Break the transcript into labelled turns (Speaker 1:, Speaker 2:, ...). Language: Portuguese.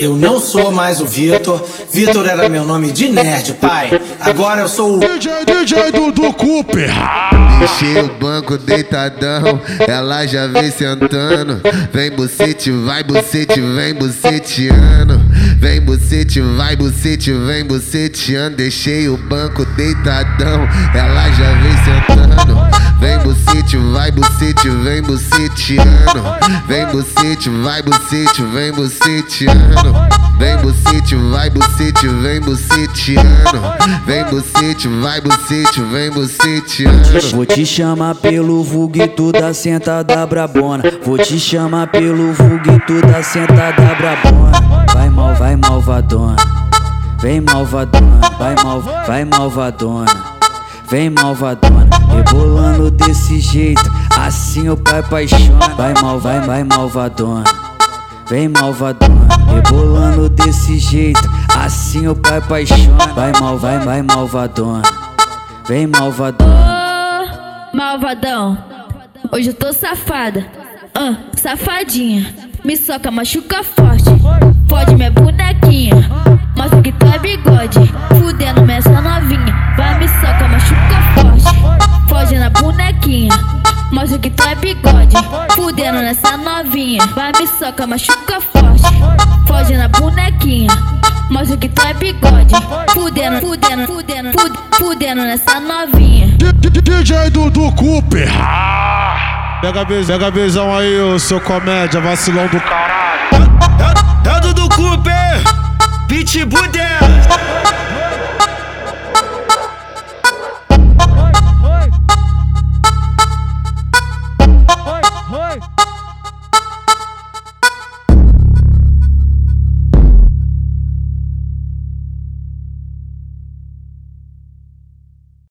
Speaker 1: Eu não sou mais o Vitor. Vitor era meu nome de nerd, pai. Agora eu sou o
Speaker 2: DJ, DJ do, do Cooper.
Speaker 3: Deixei o banco deitadão, ela já vem sentando. Vem bucete, vai bucete, vem buceteando. Vem bucete, vai bucete, vem buceteando. Deixei o banco deitadão, ela já vem sentando. Vem bucete, vai bucete, vem buceteando. Vem bucete, vai bucete, vem buceteando. Vem bucete, vai bucete, vem buceteando. Vem bucete, vai bucete, vem buceteando.
Speaker 4: Vou te chamar pelo vulguito da sentada brabona. Vou te chamar pelo vulguito da sentada brabona. Vai mal, vai malvadona. Vem malvadona, vai mal, vai malvadona. Vem malvadona, rebolando desse jeito, assim o pai paixona. Vai mal, vai, vai malvadona. Vem malvadona, rebolando desse jeito, assim o pai paixona. Vai mal, vai, vai malvadona. Vem malvadona.
Speaker 5: Ô, malvadão, hoje eu tô safada, ah, safadinha. Me soca, machuca forte, bonequinha. Mostra que tu é bigode, fudendo nessa novinha. Vai me soca, machuca forte, foge na bonequinha. Mostra que tu é bigode, fudendo, fudendo, fudendo, fud, fudendo nessa novinha.
Speaker 2: DJ Dudu Cooper. Pega, pega beijão aí, o seu comédia, vacilão do caralho. É, é, é Dudu Cooper, Pitbull dela.